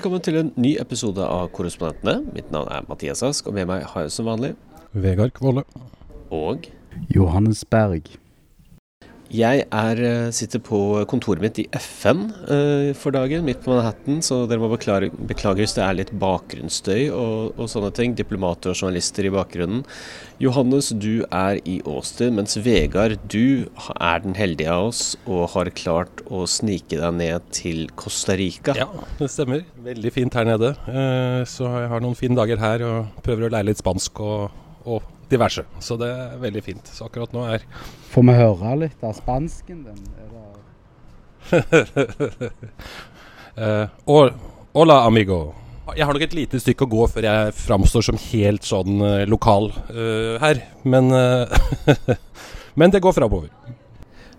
Velkommen til en ny episode av Korrespondentene. Mitt navn er Mathias Ask, og med meg har jeg som vanlig Vegard Kvåle. Og Johannes Berg. Jeg er, eh, sitter på kontoret mitt i FN eh, for dagen, midt på Manhattan, så dere må beklage, beklage hvis det er litt bakgrunnsstøy og, og sånne ting. Diplomater og journalister i bakgrunnen. Johannes, du er i Austin, mens Vegard, du er den heldige av oss og har klart å snike deg ned til Costa Rica. Ja, det stemmer. Veldig fint her nede. Eh, Så jeg har noen fine dager her og prøver å lære litt spansk og, og diverse. Så det er veldig fint. Så akkurat nå er Får vi høre litt av spansken din? Det eh, Hola, amigo. Jeg har nok et lite stykke å gå før jeg framstår som helt sånn eh, lokal uh, her. Men, men det går framover.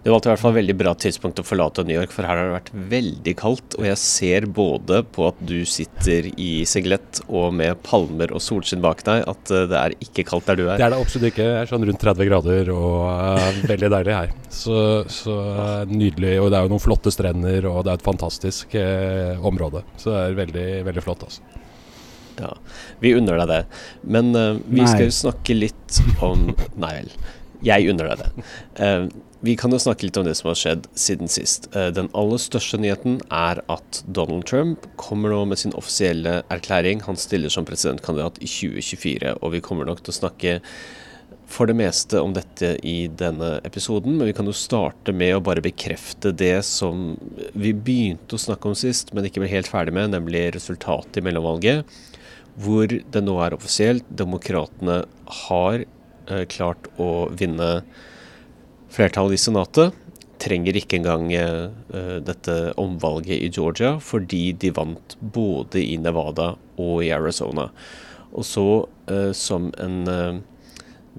Det valgte i hvert fall veldig bra tidspunkt å forlate New York, for her har det vært veldig kaldt. Og jeg ser både på at du sitter i singlet og med palmer og solskinn bak deg, at eh, det er ikke kaldt der du er. Det er. det absolutt ikke. Det er sånn rundt 30 grader og uh, veldig deilig her. Så, så uh, nydelig. Og det er jo noen flotte strender, og det er et fantastisk uh, område. Så det er veldig, veldig flott, altså. Ja, vi unner deg det. Men vi Nei. skal jo snakke litt om Nei vel. Jeg unner deg det. Eh, vi kan jo snakke litt om det som har skjedd siden sist. Eh, den aller største nyheten er at Donald Trump kommer nå med sin offisielle erklæring. Han stiller som presidentkandidat i 2024, og vi kommer nok til å snakke for det meste om dette i denne episoden, men vi kan jo starte med å bare bekrefte det som vi begynte å snakke om sist, men ikke ble helt ferdig med, nemlig resultatet i mellomvalget hvor det nå er offisielt. Demokratene har eh, klart å vinne flertallet i Senatet. Trenger ikke engang eh, dette omvalget i Georgia, fordi de vant både i Nevada og i Arizona. Og så, uh, som en uh,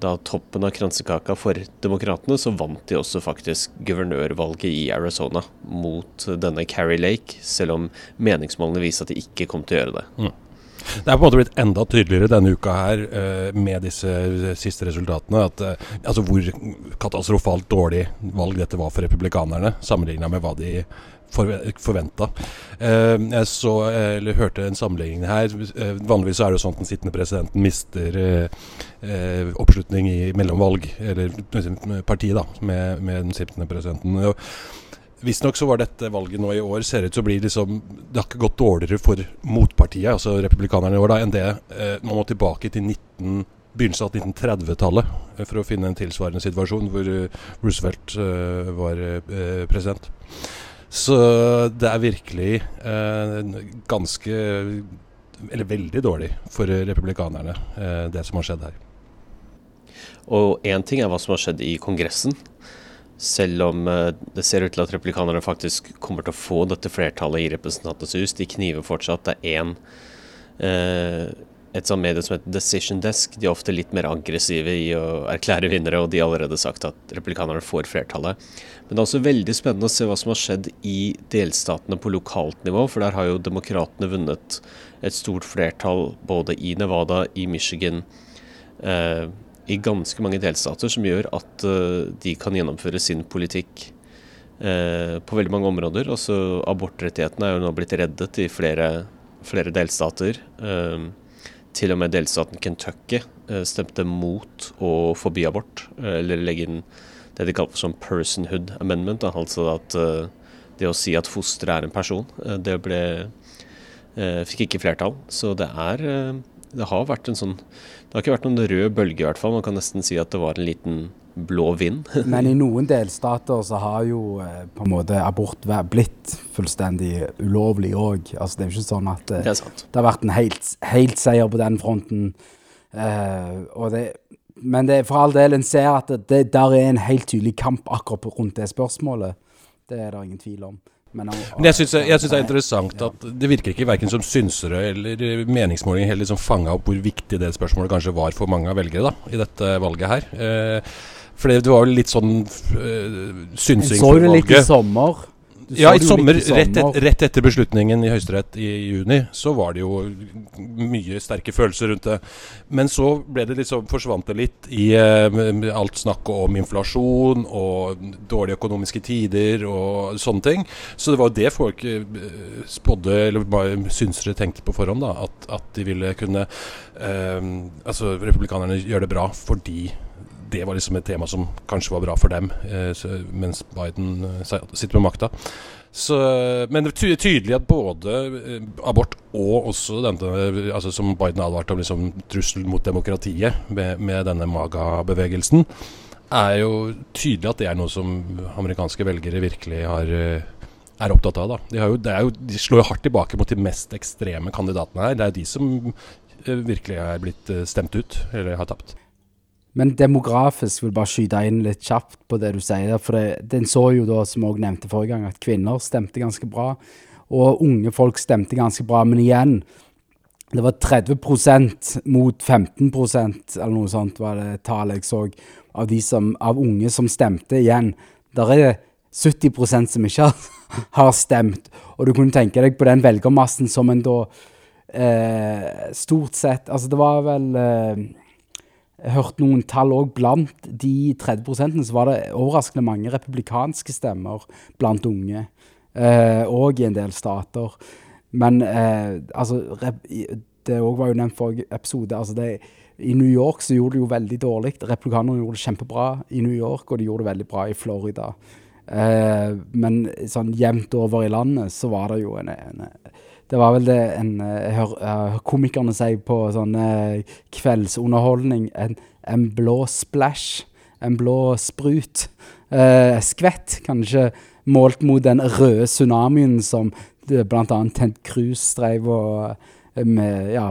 da toppen av kransekaka for demokratene, så vant de også faktisk guvernørvalget i Arizona mot denne Carrie Lake, selv om meningsmålene viser at de ikke kom til å gjøre det. Det er på en måte blitt enda tydeligere denne uka her eh, med disse siste resultatene. At, eh, altså hvor katastrofalt dårlig valg dette var for republikanerne, sammenligna med hva de forventa. Eh, jeg så, eh, eller hørte en sammenligning her. Eh, vanligvis er det sånn at den sittende presidenten mister eh, eh, oppslutning i mellomvalg, eller eh, partiet, da, med, med den sittende presidenten. Visstnok så var dette valget nå i år ser ut til å bli liksom Det har ikke gått dårligere for motpartiet, altså republikanerne i år, da, enn det eh, man må tilbake til 19, begynnelsen av 1930-tallet eh, for å finne en tilsvarende situasjon hvor eh, Roosevelt eh, var eh, president. Så det er virkelig eh, ganske Eller veldig dårlig for republikanerne, det som har skjedd her. Og én ting er hva som har skjedd i Kongressen. Selv om eh, det ser ut til at replikanerne faktisk kommer til å få dette flertallet i Representantenes hus. De kniver fortsatt. Det er én eh, et sånt medie som heter Decision Desk. De er ofte litt mer aggressive i å erklære vinnere, og de har allerede sagt at replikanerne får flertallet. Men det er også veldig spennende å se hva som har skjedd i delstatene på lokalt nivå, for der har jo demokratene vunnet et stort flertall både i Nevada, i Michigan, eh, i ganske mange delstater, som gjør at eh, de kan gjennomføre sin politikk eh, på veldig mange områder. Også abortrettighetene er jo nå blitt reddet i flere, flere delstater. Eh, til og med delstaten Kentucky stemte mot å forby abort, eller legge inn det de kaller sånn personhood amendment, altså at det å si at fosteret er en person, det ble fikk ikke flertall. Så det er Det har vært en sånn Det har ikke vært noen rød bølge, i hvert fall. Man kan nesten si at det var en liten blå vind. Men i noen delstater så har jo eh, på en måte abort blitt fullstendig ulovlig òg. Altså, det er jo ikke sånn at eh, Det er det har vært en helt, helt seier på den fronten. Eh, det, men det, for all del, en ser at det, det der er en helt tydelig kamp akkurat rundt det spørsmålet. Det er det ingen tvil om. Men, Men jeg syns synes det er interessant at det virker ikke verken som synsere eller meningsmålinger heller liksom fanga opp hvor viktig det spørsmålet kanskje var for mange av velgere da, i dette valget her. Eh, for det var jo litt sånn En synsing så for jo det litt i valget. sommer. Ja, i sommer, rett, et, rett etter beslutningen i Høyesterett i juni, så var det jo mye sterke følelser rundt det. Men så ble det liksom, forsvant det litt i eh, alt snakket om inflasjon og dårlige økonomiske tider og sånne ting. Så det var jo det folk eh, spådde, eller bare synsere tenkte på forhånd, da. At, at de ville kunne eh, Altså, republikanerne gjør det bra fordi det var liksom et tema som kanskje var bra for dem, eh, mens Biden eh, sitter med makta. Så, men det er tydelig at både eh, abort og også denne, altså som Biden advarte om, liksom, trussel mot demokratiet med, med denne MAGA-bevegelsen, er jo tydelig at det er noe som amerikanske velgere virkelig har eh, er opptatt av. Da. De, jo, jo, de slår jo hardt tilbake mot de mest ekstreme kandidatene her. Det er jo de som eh, virkelig er blitt eh, stemt ut, eller har tapt. Men demografisk vil bare skyte inn litt kjapt på det du sier. For en så jo da, som jeg nevnte forrige gang, at kvinner stemte ganske bra. Og unge folk stemte ganske bra. Men igjen, det var 30% mot 15% eller noe sånt var det tallet jeg så av, som, av unge som stemte. Igjen, der er 70% som ikke har, har stemt. Og du kunne tenke deg på den velgermassen som en da eh, stort sett Altså, det var vel eh, jeg hørte noen tall òg. Blant de 30% så var det overraskende mange republikanske stemmer blant unge. eh, Og i en del stater. Men eh, altså Det òg var jo nevnt forrige episode. altså det I New York så gjorde de jo veldig dårlig. Republikanerne gjorde det kjempebra i New York, og de gjorde det veldig bra i Florida. Eh, men sånn jevnt over i landet så var det jo en, en det var vel det en eh, hører komikerne si på sånn eh, kveldsunderholdning en, en blå splash. En blå sprut. Eh, skvett, kanskje, målt mot den røde tsunamien som bl.a. blant annet Ted Cruz drev og eh, med, ja,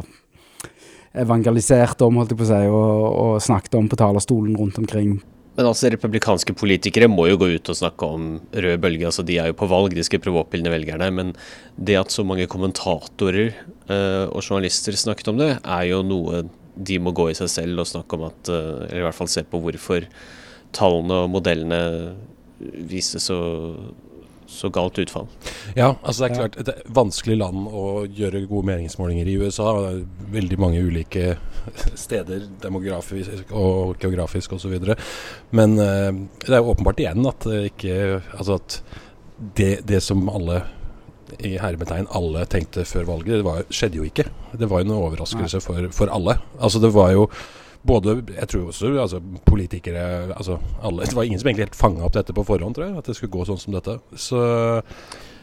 evangeliserte om, holdt jeg på å si, og, og snakket om på talerstolen rundt omkring. Men altså, republikanske politikere må jo gå ut og snakke om rød bølge. altså De er jo på valg, de skal prøve å oppildne velgerne. Men det at så mange kommentatorer uh, og journalister snakket om det, er jo noe de må gå i seg selv og snakke om at uh, Eller i hvert fall se på hvorfor tallene og modellene viser så, så galt utfall. Ja, altså det er klart et vanskelig land å gjøre gode meningsmålinger i USA. Veldig mange ulike steder, demografisk og geografisk osv. Men eh, det er jo åpenbart igjen at det ikke Altså at det, det som alle i hermetegn alle tenkte før valget, det var, skjedde jo ikke. Det var jo en overraskelse for, for alle. Altså det var jo både Jeg tror også altså, politikere altså alle, Det var ingen som egentlig helt fanga opp dette på forhånd, tror jeg. At det skulle gå sånn som dette. Så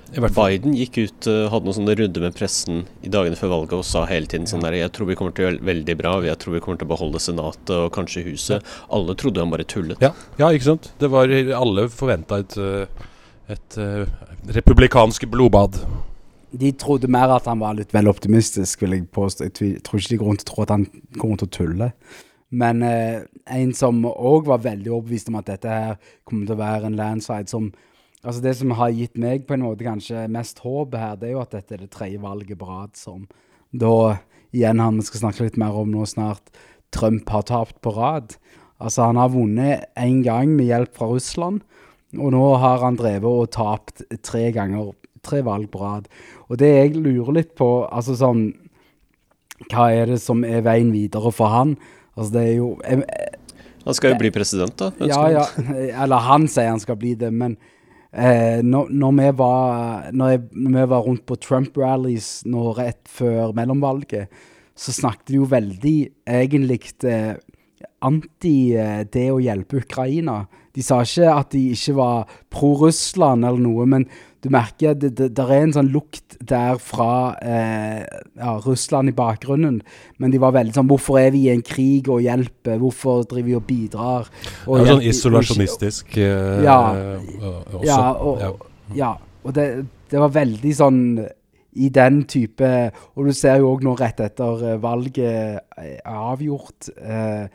i hvert fall Biden gikk ut, eh, hadde noen sånne runder med pressen i dagene før valget og sa hele tiden sånn der Jeg tror vi kommer til å gjøre veldig bra, jeg tror vi kommer til å beholde Senatet og kanskje huset. Alle trodde han bare tullet. Ja, ja ikke sant? Det var, alle forventa et, et, et eh, republikansk blodbad. De trodde mer at han var litt vel optimistisk, vil jeg påstå. Jeg tror ikke de går rundt og tror at han kommer til å tulle. Men eh, en som òg var veldig overbevist om at dette her kommer til å være en landslide som Altså Det som har gitt meg på en måte kanskje mest håp her, det er jo at dette er det tredje valget på rad som da igjen han vi skal snakke litt mer om nå snart, Trump har tapt på rad. Altså Han har vunnet én gang med hjelp fra Russland, og nå har han drevet og tapt tre ganger, tre valg på rad. Og det jeg lurer litt på, altså sånn Hva er det som er veien videre for han? Altså det er jo jeg, Han skal jo bli president, da. ja, ja, eller han sier han skal bli det, men eh, når, når, vi var, når, jeg, når vi var rundt på Trump-rallies nå rett før mellomvalget, så snakket de jo veldig egentlig eh, anti eh, det å hjelpe Ukraina. De sa ikke at de ikke var pro-Russland eller noe, men du merker at det, det, der er en sånn lukt der fra eh, ja, Russland i bakgrunnen. Men de var veldig sånn Hvorfor er vi i en krig og hjelper? Hvorfor driver vi og bidrar? Og Ja, sånn isolasjonistisk eh, Ja. eh, også. Ja, og, Ja. og det, det var veldig sånn i den type Og du ser jo òg nå rett etter eh, valget er avgjort, eh,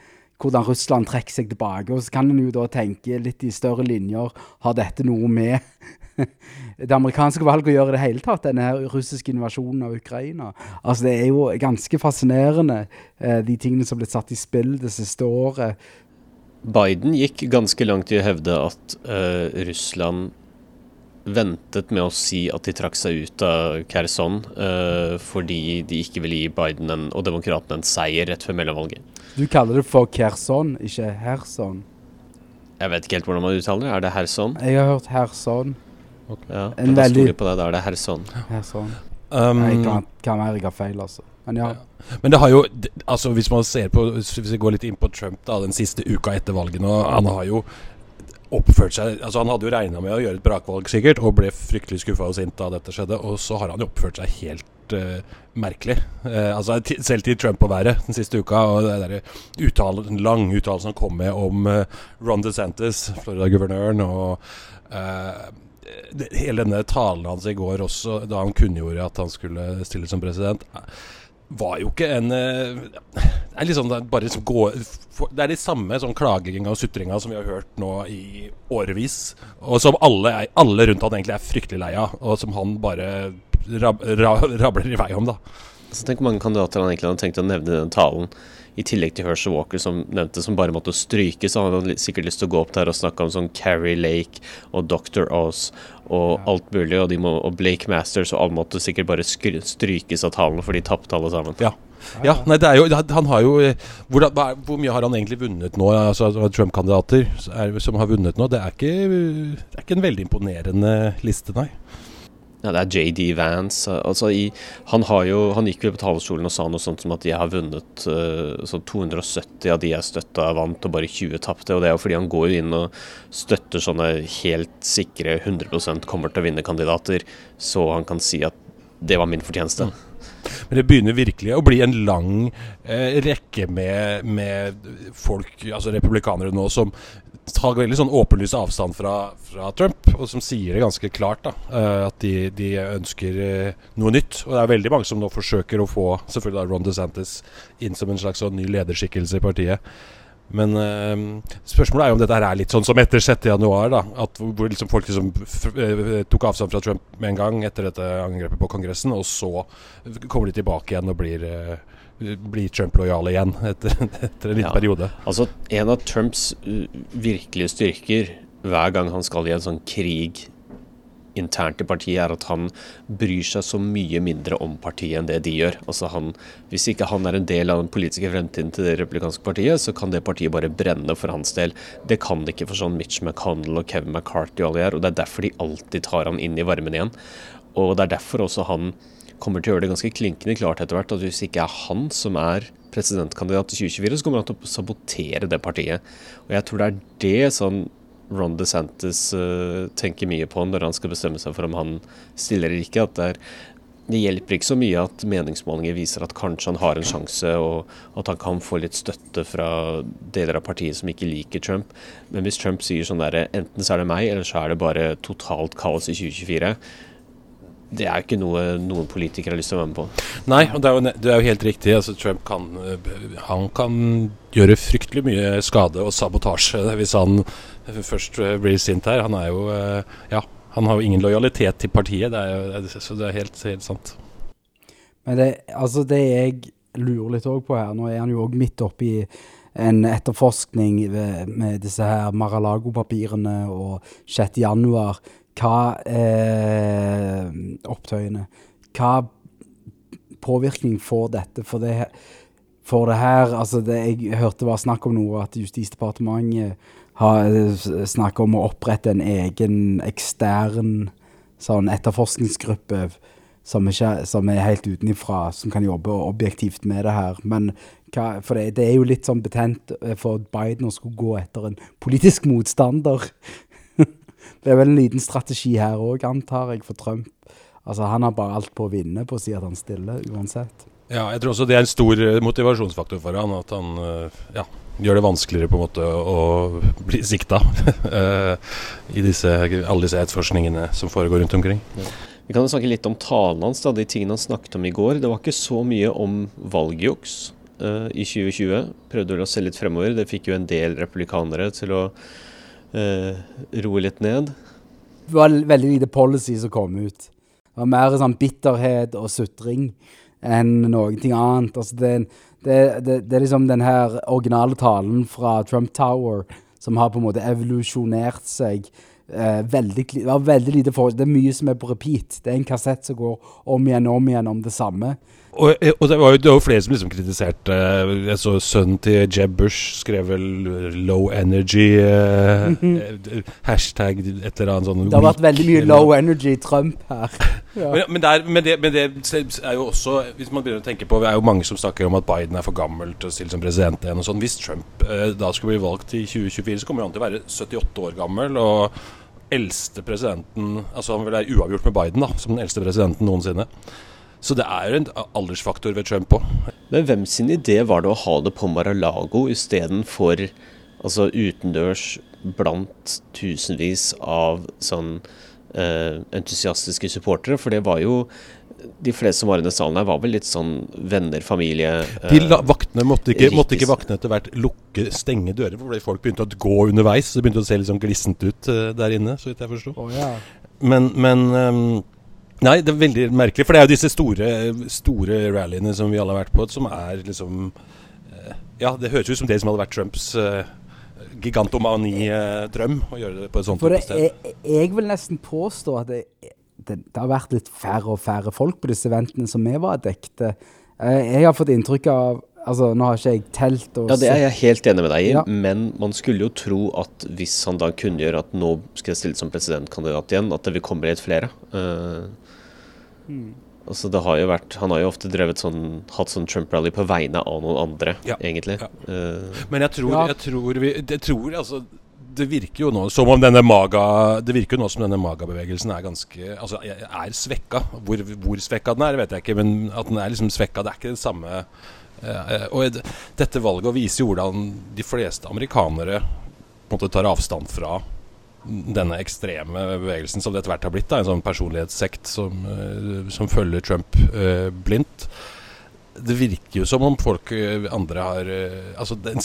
hvordan Russland trekker seg tilbake. Og så kan en jo da tenke litt i større linjer. Har dette noe med det amerikanske valget å gjøre i det hele tatt? Denne her russiske invasjonen av Ukraina. Altså Det er jo ganske fascinerende, eh, de tingene som ble satt i spill det siste året. Biden gikk ganske langt i å hevde at uh, Russland ventet med å si at de trakk seg ut av Kherson uh, fordi de ikke ville gi Biden en, og demokratene en seier rett før mellomvalget. Du kaller det for Kherson, ikke Herson? Jeg vet ikke helt hvordan man uttaler det. Er det Herson? Jeg har hørt Herson. Okay. Ja, en da veldig... på det. Da er det Herson. Herson. Um, jeg kan, kan være jeg har feil, altså. Men ja. Men det har jo Altså Hvis man ser på Hvis vi går litt inn på Trump da den siste uka etter valget nå, Han har jo oppført seg Altså Han hadde jo regna med å gjøre et brakvalg, sikkert, og ble fryktelig skuffa og sint da dette skjedde. Og så har han jo oppført seg helt uh, merkelig. Uh, altså Selv til Trump å være den siste uka. Og det der uttale, den lange uttalelsen han kom med om uh, Ron DeSantis, Florida-guvernøren, og hele denne talen hans i går også, da han kunngjorde at han skulle stille som president var jo ikke en eh, Det er liksom bare liksom Det er de samme sånn klaginga og sutringa som vi har hørt nå i årevis. Og som alle, alle rundt han egentlig er fryktelig lei av, og som han bare rab, rab, rabler i vei om, da. Så tenk hvor mange kandidater han egentlig hadde tenkt å nevne i den talen i tillegg til Herschel Walker, som nevnte som bare måtte stryke, så han hadde sikkert lyst til å gå opp der og snakke om sånn Carrie Lake og Dr. Oz og ja. alt mulig, og, må, og, Blake Masters, og alle måtte sikkert bare strykes av tallene, for de tapte alle sammen. Ja. Ja, nei, det er jo, han har jo hvor, hvor, mye har han egentlig vunnet nå, altså Trump-kandidater som har vunnet nå? Det er, ikke, det er ikke en veldig imponerende liste, nei. Ja, det er JD Vance. Altså i, han, jo, han, gikk jo på talerstolen og sa noe sånt som at de har vunnet uh, så 270 av de jeg støtta, vant, og bare 20 tapte. Og det er jo fordi han går inn og støtter sånne helt sikre 100% kommer til å vinne kandidater, så han kan si at det var min fortjeneste. Mm. Men det begynner virkelig å bli en lang eh, rekke med, med, folk, altså republikanere nå, som tar veldig sånn åpenlys avstand fra, fra, Trump, og som sier det ganske klart. da, uh, At de, de ønsker uh, noe nytt. Og det er veldig mange som nå forsøker å få selvfølgelig da Ron DeSantis inn som en slags sånn ny lederskikkelse i partiet. Men uh, spørsmålet er jo om dette her er litt sånn som etter 6.1, at hvor liksom folk liksom tok avstand fra Trump med en gang etter dette angrepet på Kongressen, og så kommer de tilbake igjen og blir bli Trump-lojal igjen etter, etter, en liten ja. periode. Altså, En av Trumps uh, virkelige styrker hver gang han skal i en sånn krig internt i partiet, er at han bryr seg så mye mindre om partiet enn det de gjør. Altså han, Hvis ikke han er en del av den politiske fremtiden til det republikanske partiet, så kan det partiet bare brenne for hans del. Det kan det ikke for sånn Mitch McConnell og Kevin McCarthy og alle de her, og det er derfor de alltid tar han inn i varmen igjen. Og det er derfor også han kommer til å gjøre det ganske klinkende klart etter hvert at hvis ikke er han som er presidentkandidat i 2024, så kommer han til å sabotere det partiet. Og jeg tror det er det sånn Ron DeSantis uh, tenker mye på når han skal bestemme seg for om han stiller eller ikke. at det, er, det hjelper ikke så mye at meningsmålinger viser at kanskje han har en sjanse, og at han kan få litt støtte fra deler av partiet som ikke liker Trump. Men hvis Trump sier sånn der enten så er det meg, eller så er det bare totalt kaos i 2024 det er ikke noe noen politikere har lyst til å være med på. Nei, og det er jo, det er jo helt riktig. Altså, Trump kan, han kan gjøre fryktelig mye skade og sabotasje hvis han først blir sint her. Han er jo Ja, han har jo ingen lojalitet til partiet, det er jo, så det er helt, helt sant. Men det, altså det jeg lurer litt òg på her, nå er han jo òg midt oppi en etterforskning med disse her Mar-a-Lago-papirene og 6. hva eh, opptøyene Hva påvirkning får dette? For det, for det her altså det, Jeg hørte var snakk om noe at Justisdepartementet eh, om å opprette en egen ekstern sånn etterforskningsgruppe som, ikke, som er helt utenifra, som kan jobbe objektivt med det her. Men hva, for det, det, er jo litt sånn betent eh, for Biden å skulle gå etter en politisk motstander det er vel en liten strategi her òg, antar jeg, for Trump. Altså, Han har bare alt på å vinne på å si at han stiller, uansett. Ja, jeg tror også det er en stor eh, motivasjonsfaktor for han, at han eh, ja, gjør det vanskeligere på en måte å bli sikta eh, i disse, alle disse etterforskningene som foregår rundt omkring. Ja. Vi kan snakke litt om talen hans, da, de tingene han snakket om i går. Det var ikke så mye om valgjuks uh, i 2020. Prøvde vel å se litt fremover. Det fikk jo en del republikanere til å eh, roe litt ned. Det var veldig lite policy som kom ut. Det var mer sånn bitterhet og sutring enn noe annet. Altså det, det, det, det, er liksom den her originale talen fra Trump Tower som har på en måte evolusjonert seg eh, veldig, det var veldig lite for, Det er mye som er på repeat. Det er en kassett som går om igjen og om igjen om det samme. Og, og det var jo det var flere som liksom kritiserte Jeg så sønnen til Jeb Bush skrev vel 'low energy', eh, hashtag et eller annet sånn Det har vært veldig mye low energy Trump her. Ja. Men, men, der, men, det, men, det, er jo også Hvis man begynner å tenke på Det er jo mange som snakker om at Biden er for gammel til å stille som president igjen. og sånn Hvis Trump eh, da skulle bli valgt i 2024, så kommer han til å være 78 år gammel. Og eldste presidenten Altså han vil være uavgjort med Biden, da som den eldste presidenten noensinne. Så det er jo en aldersfaktor ved Trump òg. Men hvem sin idé var det å ha det på Mar-a-Lago istedenfor altså utendørs blant tusenvis av sånn eh, entusiastiske supportere? For det var jo de fleste som var i denne salen her, var vel litt sånn venner, familie eh, De la, Vaktene måtte ikke, måtte ikke vaktene etter hvert lukke, stenge dører, fordi folk begynte å gå underveis. Så det begynte å se litt sånn glissent ut uh, der inne, så vidt jeg forsto. Oh, yeah. Men, men um, Nei, det er veldig merkelig. For det er jo disse store, store rallyene som vi alle har vært på, som er liksom uh, Ja, det høres ut som det som hadde vært Trumps uh, gigantomani-drøm, å gjøre det på et sånt For det, jeg, jeg, vil nesten påstå at det, det, det, har vært litt færre og færre folk på disse eventene som vi var dekte. Jeg har fått inntrykk av Altså, Nå har ikke jeg telt og Ja, Det er jeg helt enig med deg i, ja. men man skulle jo tro at hvis han da kunngjør at nå skal jeg stille som presidentkandidat igjen, at det vil komme litt flere. Uh, mm. altså det har jo vært Han har jo ofte drevet sånn hatt sånn Trump-rally på vegne av noen andre, ja. egentlig. Ja. Uh, men jeg tror, jeg tror, vi, jeg tror altså det virker jo nå som om denne maga Det virker jo nå som denne magabevegelsen er ganske Altså er svekka. Hvor, hvor svekka den er, vet jeg ikke, men at den er liksom svekka. Det er ikke det samme uh, Og dette valget viser jo hvordan de fleste amerikanere på en måte tar avstand fra denne ekstreme bevegelsen som det etter hvert har blitt. Da, en sånn personlighetssekt som, uh, som følger Trump uh, blindt det virker jo som om folk eh, andre har uh, Altså den,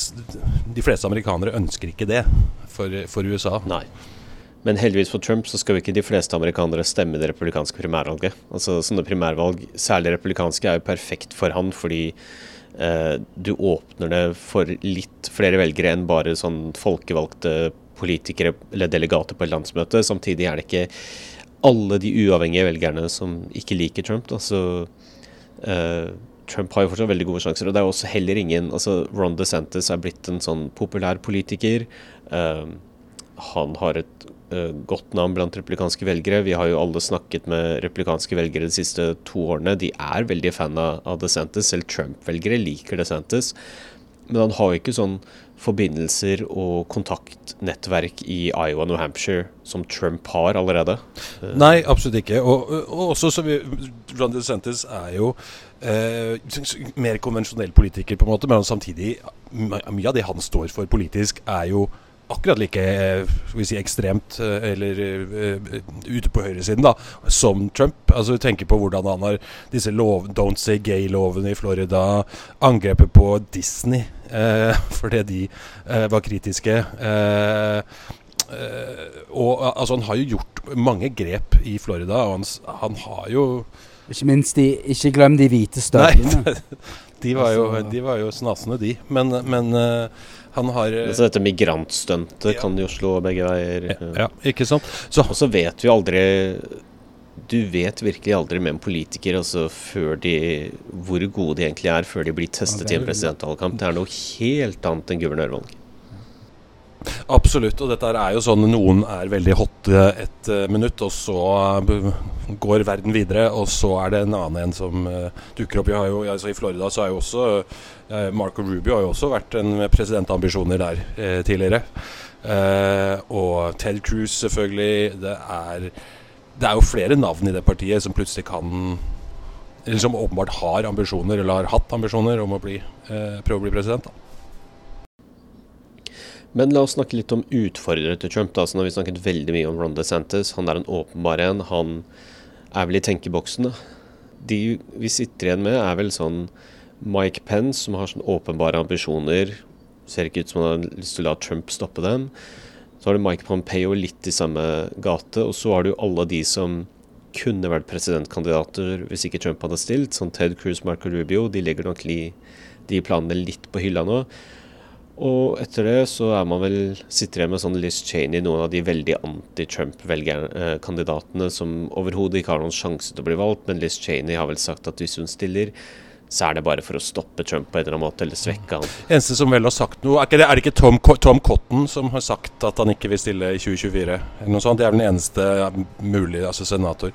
de fleste amerikanere ønsker ikke det for, for, USA. Nei. Men heldigvis for Trump så skal jo ikke de fleste amerikanere stemme det republikanske primærvalget. Altså Sånne primærvalg, særlig republikanske, er jo perfekt for han fordi eh, du åpner det for litt flere velgere enn bare sånn folkevalgte politikere eller delegater på et landsmøte. Samtidig er det ikke alle de uavhengige velgerne som ikke liker Trump. Altså, så eh, Trump har jo fortsatt veldig gode sjanser. Og det er også heller ingen altså Ron DeSantis er blitt en sånn populær politiker. Uh, han har et uh, godt navn blant replikanske velgere. Vi har jo alle snakket med replikanske velgere de siste to årene. De er veldig fan av DeSantis. Selv Trump-velgere liker DeSantis. Men han har jo ikke sånn forbindelser og kontaktnettverk i Iowa New Hampshire som Trump har allerede. Nei, absolutt ikke. Og, og også så vi, Ron DeSantis er jo eh, mer konvensjonell politiker, på en måte, men samtidig Mye av det han står for politisk, er jo akkurat like skal vi si, ekstremt eh, eller uh, ute på høyresiden da, som Trump. Altså tenker på hvordan han har disse lov, Don't Say Gay-lovene i Florida, angrepet på Disney uh, fordi de uh, var kritiske. og altså Han har jo gjort mange grep i Florida, og han, han har jo Ikke minst de Ikke glem de hvite støvlene. de, var jo, altså- de var jo snasende, de. Men, men han har Så altså, dette migrantstuntet ja. kan jo slå begge veier. Ja, ikke sant. Så. Og så vet vi aldri Du vet virkelig aldri med en politiker altså, før de, hvor gode de egentlig er før de blir testet ja, i en presidentvalgkamp. Det er noe helt annet enn guvernørvalg. Absolutt, og dette er jo sånn noen er veldig hotte et uh, minutt, og så uh, går verden videre, og så er det en annen en som uh, dukker opp. Jo, altså I Florida så er jo også Marco Rubio har jo også vært en presidentambisjoner der tidligere. og Ted Cruz, selvfølgelig. Det er, det er jo flere navn i det partiet som plutselig kan Eller som åpenbart har ambisjoner, eller har hatt ambisjoner om å bli, prøve å bli president. da men la oss snakke litt om utfordrere til Trump. da, så Nå har vi snakket veldig mye om Ron DeSantis. Han er en åpenbar en. Han er vel i tenkeboksen. De vi sitter igjen med, er vel sånn Mike Pence, som har sånn åpenbare ambisjoner. Ser ikke ut som han har lyst til å la Trump stoppe dem. Så har du Mike Pompeo litt i samme gate. Og så har du alle de som kunne vært presidentkandidater hvis ikke Trump hadde stilt. som Ted Cruz, Marco Rubio. De legger nok de planene litt på hylla nå. Og etter det så er man vel sitter igjen med sånn Liz Cheney, noen av de veldig anti-Trump-kandidatene som overhodet ikke har noen sjanse til å bli valgt. Men Liz Cheney har vel sagt at hvis hun stiller, så er det bare for å stoppe Trump på en eller annen måte, eller svekke han. Eneste som vel har sagt noe Er, ikke det, er det ikke Tom, Tom, Cotton som har sagt at han ikke vil stille i 2024? Eller noe sånt? Det er vel den eneste mulige altså senator.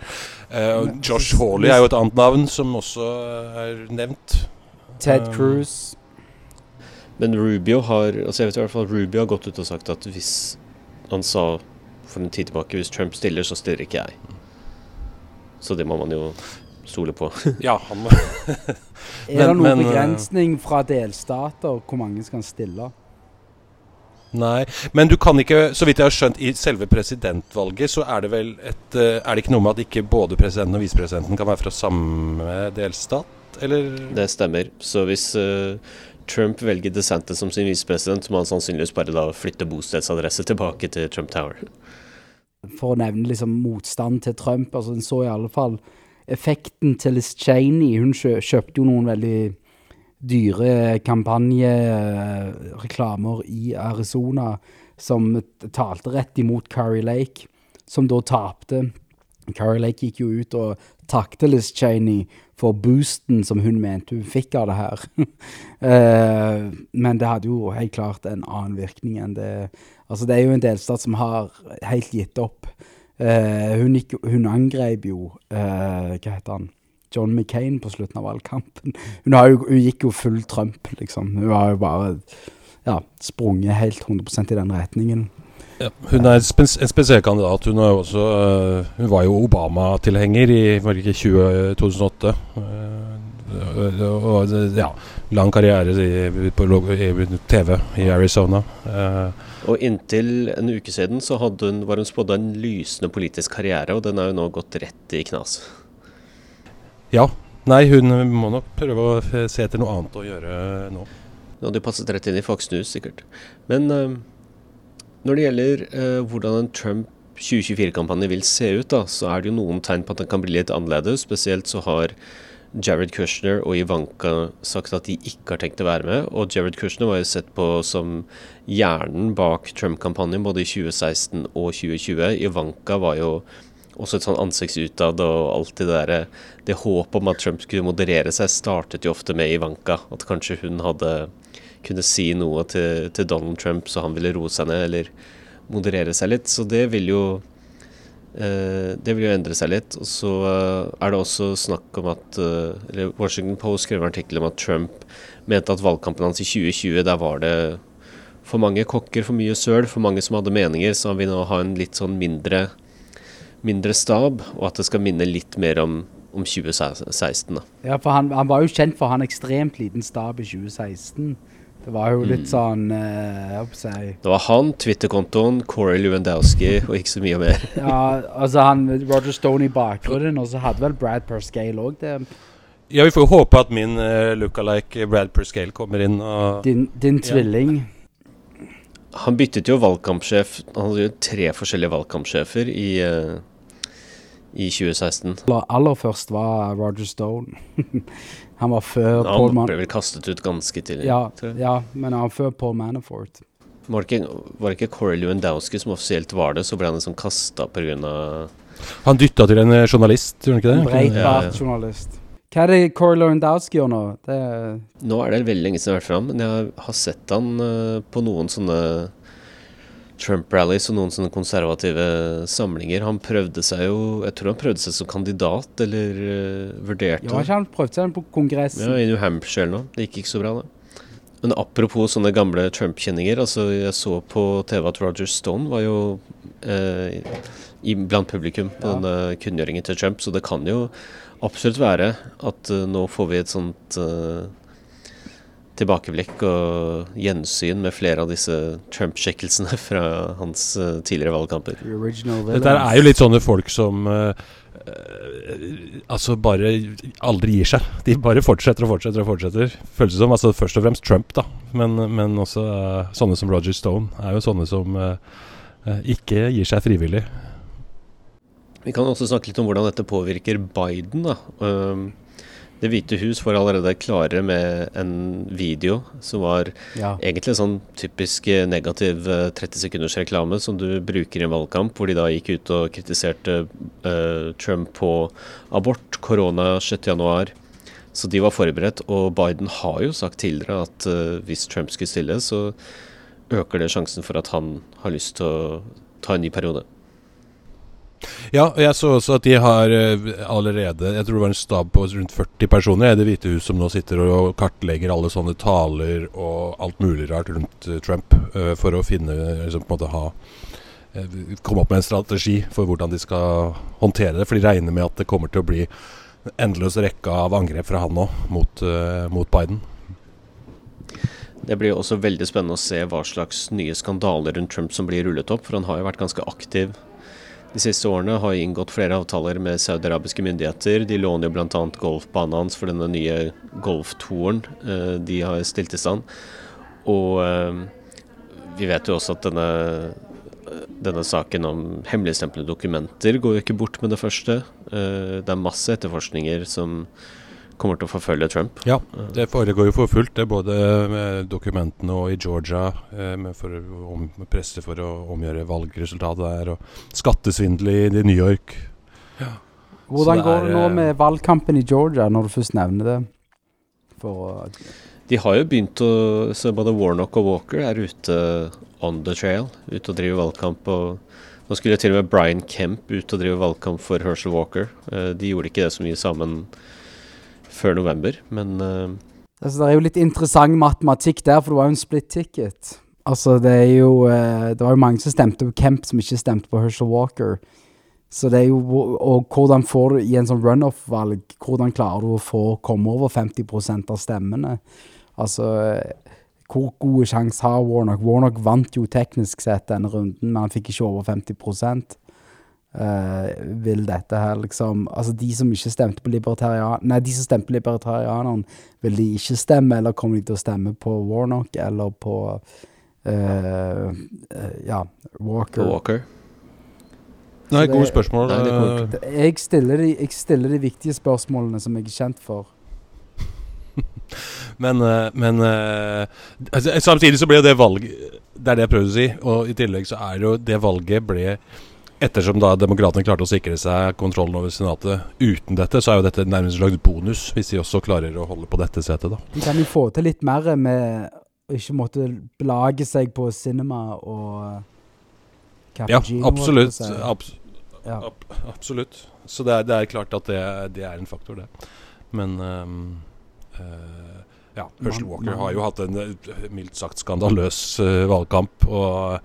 Uh, Josh Hawley er jo et annet navn som også er nevnt. Ted Cruz. Men Rubio har altså jeg vet i hvert fall Rubio har gått ut og sagt at hvis Han sa for en tid tilbake hvis Trump stiller, så stiller ikke jeg. Så det må man jo stole på. ja, han må Er det noen eh, begrensning fra delstater hvor mange skal han stille? Nei, men du kan ikke, så vidt jeg har skjønt, i selve presidentvalget så er det vel et eh, Er det ikke noe med at ikke både presidenten og visepresidenten kan være fra samme delstat, eller? Det stemmer. Så hvis uh, Trump velger DeSantis som sin visepresident, må han sannsynligvis bare da flytte bostedsadresse tilbake til Trump Tower. For å nevne liksom motstand til Trump, altså en så i alle fall effekten til Liz Cheney. Hun kjøpte jo noen veldig dyre kampanjereklamer i Arizona som talte rett imot Carrie Lake, som da tapte. Carrie Lake gikk jo ut og takte Liz Cheney for boosten som hun mente hun fikk av det her. uh, men det hadde jo helt klart en annen virkning enn det Altså, det er jo en delstat som har helt gitt opp. Uh, hun, gikk, hun, angrep jo uh, Hva heter han? John McCain på slutten av valgkampen. Hun, jo, hun, gikk jo full Trump, liksom. Hun har jo bare ja, sprunget helt 100% i den retningen. Ja, hun er spes en spesiell kandidat. Hun, også, uh, hun var jo Obama-tilhenger i 20, 2008. Uh, og, ja, lang karriere i, på i TV i Arizona. Uh, og inntil en uke siden så hun, var hun spådd en lysende politisk karriere, og den er jo nå gått rett i knas. Ja. Nei, hun må nok prøve å se etter noe annet å gjøre nå. Nå hadde jo passet rett inn i Fox News, sikkert. Men når det gjelder eh, hvordan en Trump 2024-kampanje vil se ut, da, så er det jo noen tegn på at den kan bli litt annerledes. Spesielt så har Jared Kushner og Ivanka sagt at de ikke har tenkt å være med. Og Jared Kushner var jo sett på som hjernen bak Trump-kampanjen både i 2016 og 2020. Ivanka var jo også et sånn ansikts utad og alt det derre Det håpet om at Trump skulle moderere seg, startet jo ofte med Ivanka. At kanskje hun hadde kunne si noe til, til, Donald Trump så han ville roe seg ned eller moderere seg litt. Så det vil jo eh, det vil jo endre seg litt. Og så eh, er det også snakk om at eh, eller Washington Post skrev en artikkel om at Trump mente at valgkampen hans i 2020, der var det for mange kokker, for mye søl, for mange som hadde meninger, så han vil nå ha en litt sånn mindre, mindre stab, og at det skal minne litt mer om om 2016. Da. Ja, for han, han, var jo kjent for å ha en ekstremt liten stab i 2016. Det var jo litt mm. sånn uh, si. Det var han, Twitter-kontoen, Corey Lewandowski og ikke så mye mer. ja, altså han Roger Stone i bakgrunnen, og så hadde vel Brad Perscale òg det. Ja, vi får jo håpe at min uh, lookalike Brad Perscale kommer inn og Din, din tvilling. Han byttet jo valgkampsjef. Han hadde jo tre forskjellige valgkampsjefer i uh, i 2016. Aller først var Roger Stone. Han var før ja, Paul Han ble vel kastet ut ganske tidlig. Ja, ja, men han var før Paul Manafort. Var det, ikke, var det ikke Corey Lewandowski som offisielt var det, så ble han liksom kasta pga. Han dytta til en eh, journalist, gjorde han ikke det? En Breitbart-journalist. Hva er det Corey Lewandowski gjør nå? Det nå er det veldig lenge siden jeg har vært fram, men jeg har sett han uh, på noen sånne Trump-rallies og noen sånne konservative samlinger. Han prøvde seg jo Jeg tror han prøvde seg som kandidat, eller uh, vurderte Ja, han prøvde seg på kongressen? Ja, I New Hampshire eller noe. Det gikk ikke så bra, da. Men apropos sånne gamle Trump-kjenninger. altså Jeg så på TV at Roger Stone var jo eh, i, blant publikum på ja. denne kunngjøringen til Trump, så det kan jo absolutt være at uh, nå får vi et sånt uh, tilbakeblikk og gjensyn med flere av disse Trump-skikkelsene fra hans uh, tidligere valgkamper. Dette er jo litt sånne folk som uh, altså bare aldri gir seg. De bare fortsetter og fortsetter og fortsetter. Føles som altså først og fremst Trump, da. Men, men også uh, sånne som Roger Stone er jo sånne som ikke gir seg frivillig. Vi kan også snakke litt om hvordan dette påvirker Biden. da. Um, Det hvite hus var allerede klare med en video som var Ja. egentlig sånn typisk eh, negativ eh, 30 sekunders reklame som du bruker i en valgkamp, hvor de da gikk ut og kritiserte uh, Trump på abort, korona 6.1. Så de var forberedt, og Biden har jo sagt tidligere at uh, hvis Trump skulle stille, så øker det sjansen for at han har lyst til å ta en ny periode. Ja, og jeg så også at de har eh, allerede Jeg tror det var en stab på rundt 40 personer i Det hvite hus som nå sitter og kartlegger alle sånne taler og alt mulig rart rundt eh, Trump eh, for å finne liksom, på en måte ha Komme opp med en strategi for hvordan de skal håndtere det. For de regner med at det kommer til å bli en endeløs rekke av angrep fra han nå mot, mot Biden. Det blir også veldig spennende å se hva slags nye skandaler rundt Trump som blir rullet opp, for han har jo vært ganske aktiv de siste årene. Har inngått flere avtaler med saudiarabiske myndigheter. De låner jo bl.a. golfbanen hans for denne nye golftoren eh, de har stilt i stand. Og eh, vi vet jo også at denne, denne saken om hemmeligstemplede dokumenter går jo ikke bort med det første. Eh, det er masse etterforskninger som kommer til å forfølge Trump. Ja, det foregår jo for fullt, det både med dokumentene og i Georgia, eh, med, for, om, med presse for å omgjøre valgresultatet der, og skattesvindel i, New York. Hvordan Så det går det nå eh, med valgkampen i Georgia, når du først nevner det? For De har jo begynt å Så både Warnock og Walker er ute on the trail, ute og driver valgkamp. og Nå skulle til og med Brian Kemp ut og drive valgkamp for Herschel Walker. Eh, De gjorde ikke det så mye sammen før november, men eh, Altså, det er jo litt interessant matematikk der, for det var jo en split ticket. Altså, det er jo eh, Det var jo mange som stemte på Kemp, som ikke stemte på Herschel Walker. Så det er jo Og hvordan får du i en sånn runoff-valg Hvordan klarer du å få komme over 50% av stemmene? Altså eh, Hvor gode sjanser har Warnock? Warnock vant jo teknisk sett denne runden, men han fikk ikke over 50 Eh, vil dette her liksom Altså, de som ikke stemte på libertarian... Nei, de som stemte på libertarianeren, vil de ikke stemme, eller kommer de til å stemme på Warnock eller på uh, uh, Ja, Walker. på Walker Nei, det- gode spørsmål. Nei, det eh, Jeg stiller, de, jeg stiller de viktige spørsmålene som jeg er kjent for. Men, men altså, samtidig så ble det valget Det er det jeg prøvde å si. Og i tillegg så er jo det valget ble Ettersom da demokratene klarte å sikre seg kontrollen over Senatet uten dette, så er jo dette nærmest slags bonus, hvis de også klarer å holde på dette setet, da. De kan jo få til litt mer med å ikke måtte belage seg på cinema og Ja, cappuccino. absolutt. holdt jeg på å si. Abs Ja. ab absolutt. Så det er, det er klart at det, det er en faktor, det. Men um, uh, ja, Herschel Walker har jo hatt en eh, mildt sagt skandaløs uh, valgkamp. Og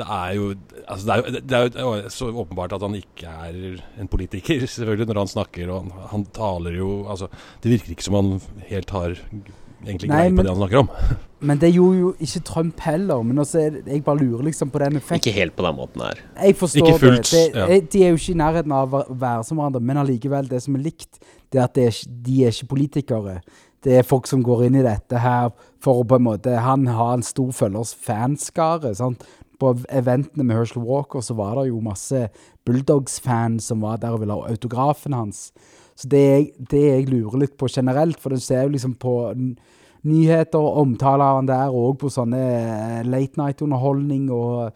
det er jo altså det er jo, det er jo så åpenbart at han ikke er en politiker, selvfølgelig, når han snakker. Og han, han taler jo Altså, det virker ikke som han helt har egentlig Nei, greie på men- det han snakker om. Men det gjorde jo ikke Trump heller. Men også er jeg bare lurer liksom på den effekten. Ikke helt på den måten her. Jeg forstår Ikke fullt, det. det ja. De er jo ikke i nærheten av å være som hverandre, men allikevel, det som er likt, det er at det er, de er ikke politikere. Det er folk som går inn i dette her for å på en måte Han har en stor følgers fanskare. sant? På eventene med Herschel Walker så var det jo masse Bulldogs-fans som var der og ville ha autografen hans. Så det, er det jeg lurer litt på generelt, for du ser jo liksom på nyheter og omtale av han der, og på sånne eh, late night-underholdning og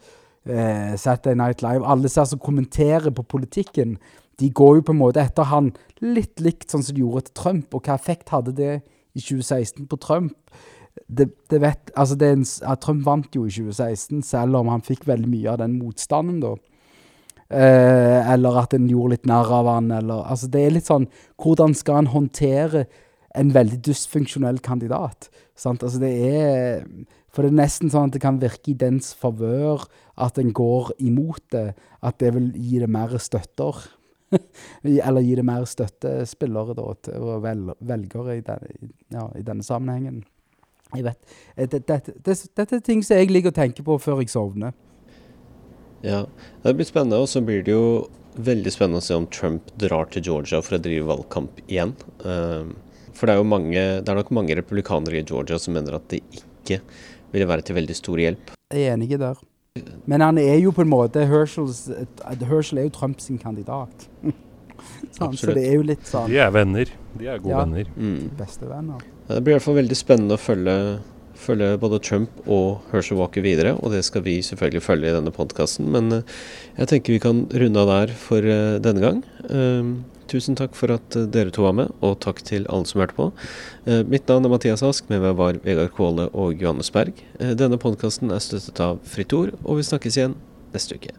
eh, Saturday Night Live. Alle som kommenterer på politikken, de går jo på en måte etter han litt likt sånn som de gjorde til Trump. Og hva effekt hadde det i 2016 på Trump? Det, det vet, altså det en, ja, Trump vant jo i 2016, selv om han fikk veldig mye av den motstanden, da. Eh, eller at en gjorde litt narr av han, eller Altså, det er litt sånn Hvordan skal han håndtere en veldig dysfunksjonell kandidat? Sant? Altså, det er For det er nesten sånn at det kan virke i dens favør at en går imot det. At det vil gi det mer støtter. Eller gi det mer støttespillere da, til velgere i, den, ja, i denne sammenhengen. Jeg vet. Dette, det- Dette, dette er ting som jeg liker å tenke på før jeg sovner. Ja, det blir spennende, og så blir det jo veldig spennende å se om Trump drar til Georgia for å drive valgkamp igjen. Um, for det er jo mange, det er nok mange republikanere i Georgia som mener at det ikke ville være til veldig stor hjelp. Jeg er enig der. Men han er jo på en måte Herschels, Herschel er jo Trumps kandidat. Sånn, så det er jo litt sånn De er venner. De er gode Ja. venner. Mm. bestevenner. Det blir i hvert fall veldig spennende å følge, følge både Trump og Herschel Walker videre, og det skal vi selvfølgelig følge i denne podkasten. Men eh, jeg tenker vi kan runde av der for eh, denne gang. Eh, tusen takk for at eh, dere to var med, og takk til alle som hørte på. Mitt navn er Mathias Ask, med meg var Vegard Kvåle og Johannes Berg. Denne podkasten er støttet av Fritt Ord, og vi snakkes igjen neste uke.